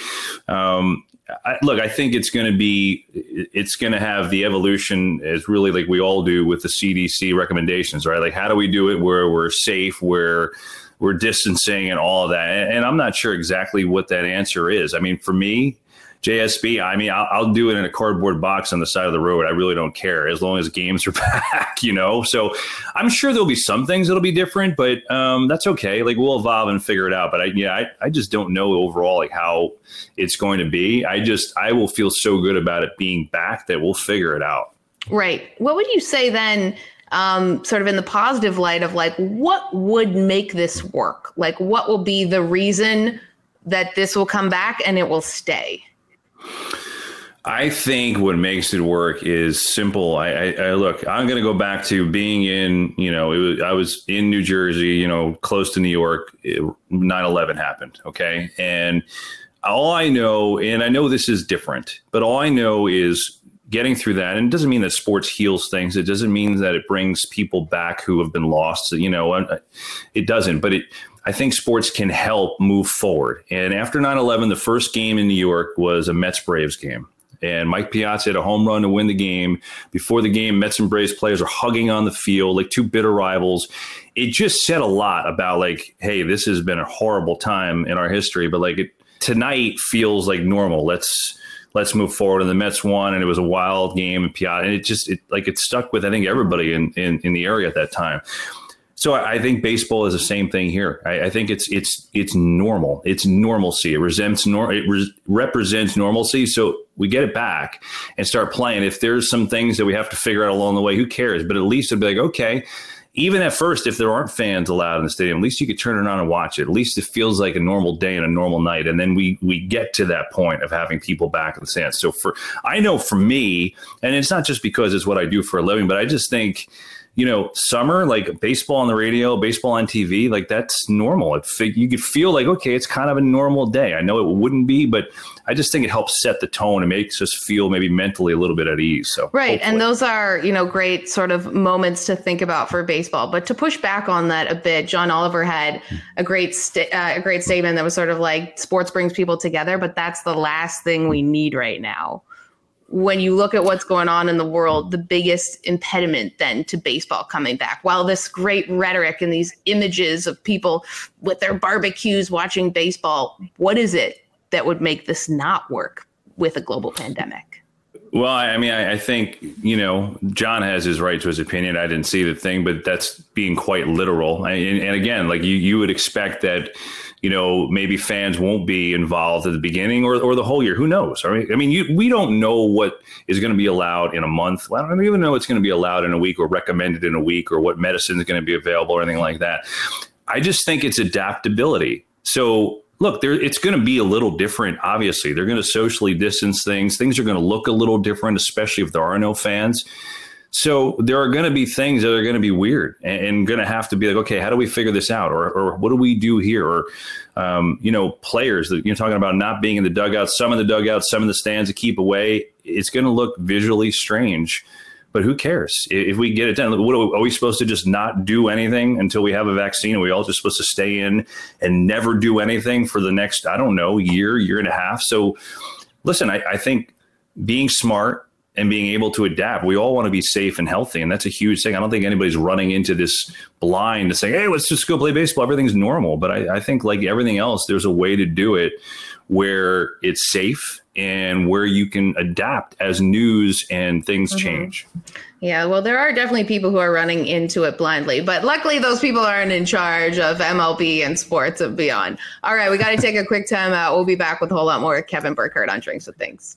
Speaker 2: um, I, look, I think it's going to be, it's going to have the evolution as really like we all do with the CDC recommendations, right? Like, how do we do it where we're safe, where we're distancing, and all of that? and, and I'm not sure exactly what that answer is. I mean, for me, JSB, I mean, I'll, I'll, do it in a cardboard box on the side of the road. I really don't care as long as games are <laughs> back, you know? So I'm sure there'll be some things that'll be different, but um, that's okay. Like we'll evolve and figure it out. But I, yeah, I, I just don't know overall like how it's going to be. I just, I will feel so good about it being back that we'll figure it out.
Speaker 1: Right. What would you say then? Um, sort of in the positive light of like, what would make this work? Like, what will be the reason that this will come back and it will stay?
Speaker 2: I think what makes it work is simple. I, I, I look. I'm going to go back to being in. You know, was, I was in New Jersey. You know, close to New York. 9/11 happened. Okay, and all I know, and I know this is different, but all I know is getting through that. And it doesn't mean that sports heals things. It doesn't mean that it brings people back who have been lost. You know, uh, it doesn't. But it I think sports can help move forward. And after 9 11, the first game in New York was a Mets Braves game. And Mike Piazza had a home run to win the game. Before the game, Mets and Braves players are hugging on the field like two bitter rivals. It just said a lot about like, hey, this has been a horrible time in our history, but like it, tonight feels like normal. Let's let's move forward. And the Mets won, and it was a wild game. And Piazza, and it just it like it stuck with I think everybody in in, in the area at that time. So I think baseball is the same thing here. I, I think it's it's it's normal. It's normalcy. It resembles nor it re- represents normalcy. So we get it back and start playing. If there's some things that we have to figure out along the way, who cares? But at least it'd be like, okay, even at first, if there aren't fans allowed in the stadium, at least you could turn it on and watch it. At least it feels like a normal day and a normal night. And then we we get to that point of having people back in the stands. So for I know for me, and it's not just because it's what I do for a living, but I just think you know, summer, like baseball on the radio, baseball on TV, like that's normal. It, you could feel like, okay, it's kind of a normal day. I know it wouldn't be, but I just think it helps set the tone and makes us feel maybe mentally a little bit at ease. So
Speaker 1: right, hopefully. and those are you know great sort of moments to think about for baseball. But to push back on that a bit, John Oliver had a great st- uh, a great statement that was sort of like sports brings people together, but that's the last thing we need right now when you look at what's going on in the world, the biggest impediment then to baseball coming back. While this great rhetoric and these images of people with their barbecues watching baseball, what is it that would make this not work with a global pandemic?
Speaker 2: Well, I mean, I, I, think you know John has his right to his opinion. I didn't see the thing, but that's being quite literal. I, and, and again, like you, you would expect that you know, maybe fans won't be involved at the beginning or, or the whole year. Who knows? I mean, I mean, you, we don't know what is going to be allowed in a month. I don't even know what's going to be allowed in a week or recommended in a week or what medicine is going to be available or anything like that. I just think it's adaptability. So look, there, it's going to be a little different. Obviously, they're going to socially distance things. Things are going to look a little different, especially if there are no fans. So there are going to be things that are going to be weird and, and going to have to be like, okay, how do we figure this out? Or, or what do we do here? Or, um, you know, players that you're talking about not being in the dugout, some in the dugout, some in the stands to keep away. It's going to look visually strange, but who cares if we get it done? What are, we, are we supposed to just not do anything until we have a vaccine? Are we all just supposed to stay in and never do anything for the next, I don't know, year, year and a half? So listen, I, I think being smart, and being able to adapt. We all want to be safe and healthy, and that's a huge thing. I don't think anybody's running into this blind to say, "Hey, let's just go play baseball. Everything's normal." But I, I think, like everything else, there's a way to do it where it's safe and where you can adapt as news and things mm-hmm. change.
Speaker 1: Yeah, well, there are definitely people who are running into it blindly, but luckily those people aren't in charge of MLB and sports and beyond. All right, we got to take a quick time out. We'll be back with a whole lot more Kevin Burkhardt on Drinks with Binks.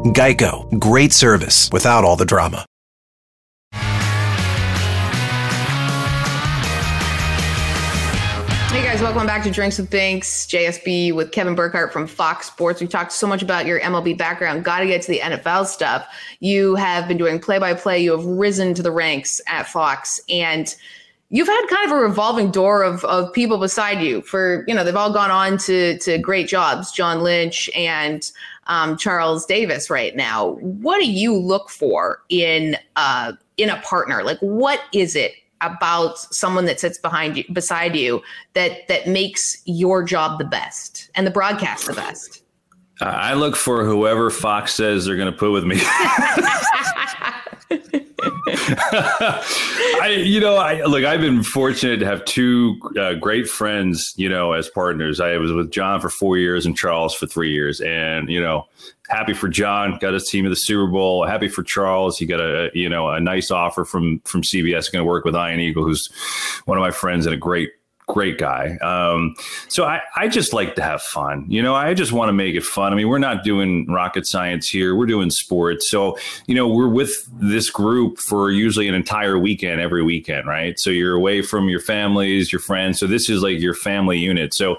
Speaker 7: Geico, great service without all the drama.
Speaker 1: Hey guys, welcome back to Drinks with Binks, JSB with Kevin Burkhardt from Fox Sports. We talked so much about your MLB background. Got to get to the NFL stuff. You have been doing play by play, you have risen to the ranks at Fox, and you've had kind of a revolving door of, of people beside you for, you know, they've all gone on to, to great jobs, John Lynch and um, Charles Davis right now. What do you look for in uh, in a partner? Like, what is it about someone that sits behind you beside you that that makes your job the best and the broadcast the best
Speaker 2: uh, i look for whoever fox says they're going to put with me <laughs> <laughs> <laughs> I, you know, I look. I've been fortunate to have two uh, great friends, you know, as partners. I was with John for four years and Charles for three years, and you know, happy for John, got his team of the Super Bowl. Happy for Charles, he got a you know a nice offer from from CBS. Going to work with Ian Eagle, who's one of my friends and a great great guy. Um, so I, I just like to have fun. You know, I just want to make it fun. I mean, we're not doing rocket science here. We're doing sports. So, you know, we're with this group for usually an entire weekend every weekend, right? So you're away from your families, your friends. So this is like your family unit. So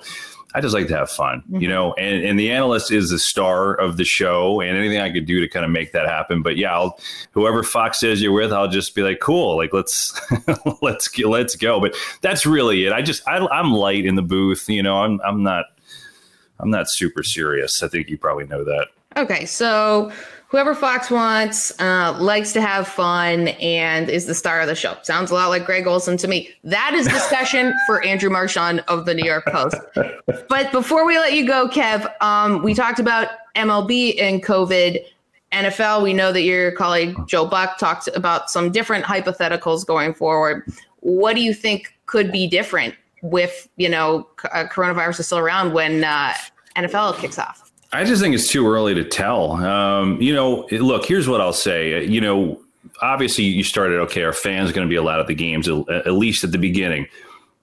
Speaker 2: I just like to have fun, mm-hmm. you know, and, and the analyst is the star of the show and anything I could do to kind of make that happen. But yeah, I'll, whoever Fox says you're with, I'll just be like, cool, like let's, <laughs> let's, let's go. But that's really it. I just, I, I'm light in the booth, you know, I'm, I'm not, I'm not super serious. I think you probably know that.
Speaker 1: Okay. So whoever Fox wants uh, likes to have fun and is the star of the show. Sounds a lot like Greg Olsen to me. That is discussion <laughs> for Andrew Marchand of the New York Post. But before we let you go, Kev, um, we talked about MLB and COVID. NFL, we know that your colleague Joe Buck talked about some different hypotheticals going forward. What do you think could be different with, you know, uh, coronavirus is still around when uh, NFL kicks off?
Speaker 2: I just think it's too early to tell. Um, you know, look, here's what I'll say. You know, obviously you started okay. Are fans going to be allowed at the games at least at the beginning?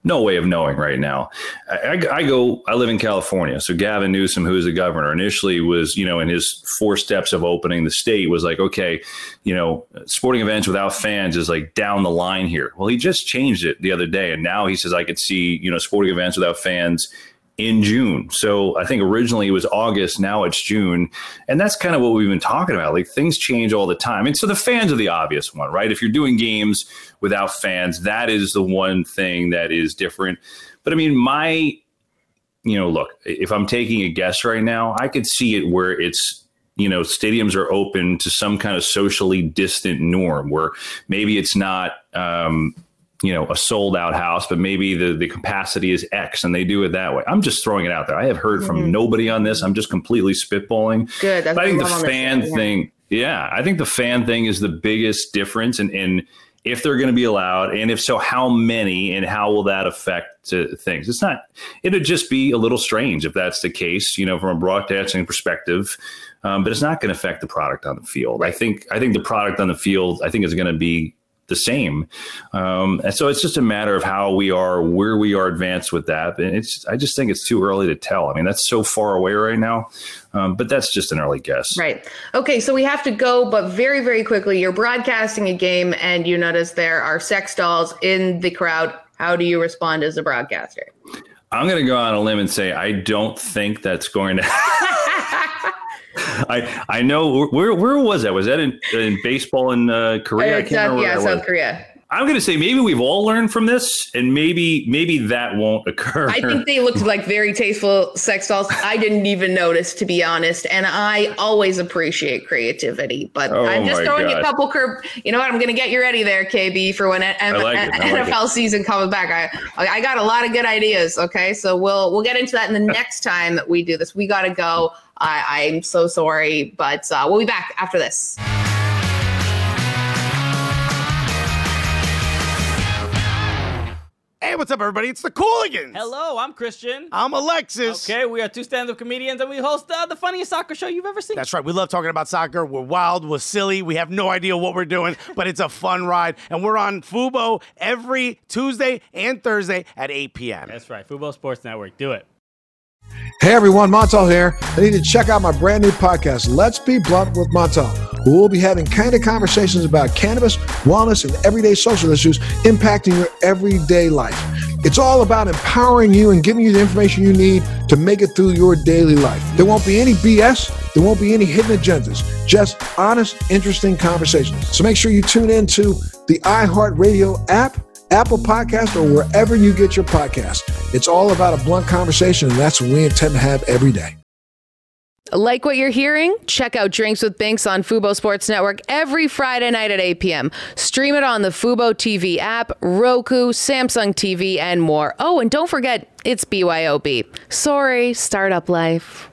Speaker 2: No way of knowing right now. I, I, go. I live in California, so Gavin Newsom, who is the governor, initially was you know in his four steps of opening the state was like, okay, you know, sporting events without fans is like down the line here. Well, he just changed it the other day, and now he says I could see you know sporting events without fans in June. So I think originally it was August, now it's June. And that's kind of what we've been talking about. Like things change all the time. And so the fans are the obvious one, right? If you're doing games without fans, that is the one thing that is different. But I mean, my, you know, look, if I'm taking a guess right now, I could see it where it's you know stadiums are open to some kind of socially distant norm where maybe it's not um, you know a sold out house but maybe the the capacity is x and they do it that way. I'm just throwing it out there. I have heard from mm-hmm. nobody on this. I'm just completely spitballing.
Speaker 1: Good.
Speaker 2: I think the fan yeah. thing yeah i think the fan thing is the biggest difference and in if they're going to be allowed and if so how many and how will that affect uh, things? It's not it'd just be a little strange if that's the case you know from a broadcasting perspective um, but it's not going to affect the product on the field. I think i think the product on the field i think is going to be the same. Um, and so it's just a matter of how we are, where we are advanced with that. And it's, I just think it's too early to tell. I mean, that's so far away right now, um, but that's just an early guess.
Speaker 1: Right. Okay. So we have to go, but very, very quickly, you're broadcasting a game and you notice there are sex dolls in the crowd. How do you respond as a broadcaster?
Speaker 2: I'm going to go on a limb and say I don't think that's going to <laughs> <laughs> <laughs> I I know where where was that? Was that in, in baseball in uh, Korea?
Speaker 1: Uh, South, yeah, South Korea.
Speaker 2: I'm going to say maybe we've all learned from this, and maybe maybe that won't occur.
Speaker 1: I think they looked like very tasteful sex dolls. I didn't even notice, to be honest. And I always appreciate creativity, but oh I'm just throwing God. a couple curb. You know what? I'm going to get you ready there, KB, for when M- like NFL like season comes back. I I got a lot of good ideas. Okay, so we'll we'll get into that in the <laughs> next time that we do this. We got to go. I, I'm so sorry, but uh, we'll be back after this.
Speaker 8: What's up, everybody? It's the Cooligans.
Speaker 9: Hello, I'm Christian.
Speaker 8: I'm Alexis.
Speaker 9: Okay, we are two stand-up comedians, and we host uh, the funniest soccer show you've ever seen.
Speaker 8: That's right. We love talking about soccer. We're wild. We're silly. We have no idea what we're doing, <laughs> but it's a fun ride. And we're on Fubo every Tuesday and Thursday at 8 p.m.
Speaker 9: That's right. Fubo Sports Network. Do it.
Speaker 3: Hey everyone, Montel here. I need to check out my brand new podcast, Let's Be Blunt with Montel. We'll be having candid conversations about cannabis, wellness, and everyday social issues impacting your everyday life. It's all about empowering you and giving you the information you need to make it through your daily life. There won't be any BS, there won't be any hidden agendas, just honest, interesting conversations. So make sure you tune in to the iHeartRadio app Apple Podcast, or wherever you get your podcast. It's all about a blunt conversation, and that's what we intend to have every day.
Speaker 1: Like what you're hearing? Check out Drinks with Binks on Fubo Sports Network every Friday night at 8 p.m. Stream it on the Fubo TV app, Roku, Samsung TV, and more. Oh, and don't forget, it's BYOB. Sorry, startup life.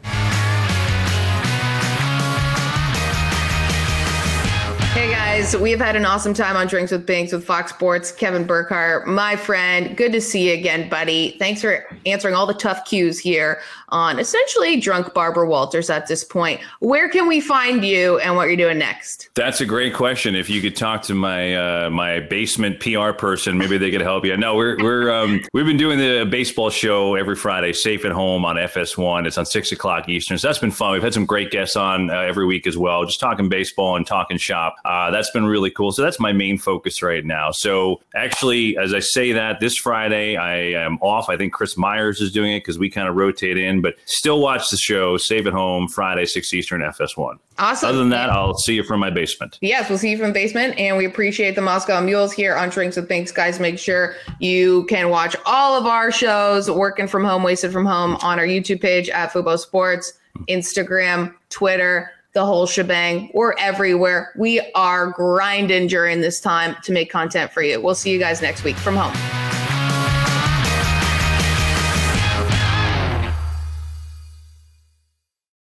Speaker 1: Hey guys, we've had an awesome time on Drinks with Binks with Fox Sports. Kevin Burkhardt, my friend. Good to see you again, buddy. Thanks for answering all the tough cues here on essentially drunk Barbara Walters at this point. Where can we find you and what you're doing next?
Speaker 2: That's a great question. If you could talk to my uh, my basement PR person, maybe they could help you. No, we're we're um, we've been doing the baseball show every Friday, safe at home on FS1. It's on six o'clock Eastern. So that's been fun. We've had some great guests on uh, every week as well, just talking baseball and talking shop. Uh, that's been really cool. So that's my main focus right now. So actually, as I say that, this Friday I am off. I think Chris Myers is doing it because we kind of rotate in, but still watch the show. Safe at home Friday, six Eastern, FS1.
Speaker 1: Awesome.
Speaker 2: Other than that, I'll see you from my basement.
Speaker 1: Yes, we'll see you from the basement, and we appreciate the Moscow Mules here on Drinks with Binks. Guys, make sure you can watch all of our shows, working from home, wasted from home, on our YouTube page at Fubo Sports, Instagram, Twitter, the whole shebang. We're everywhere. We are grinding during this time to make content for you. We'll see you guys next week from home.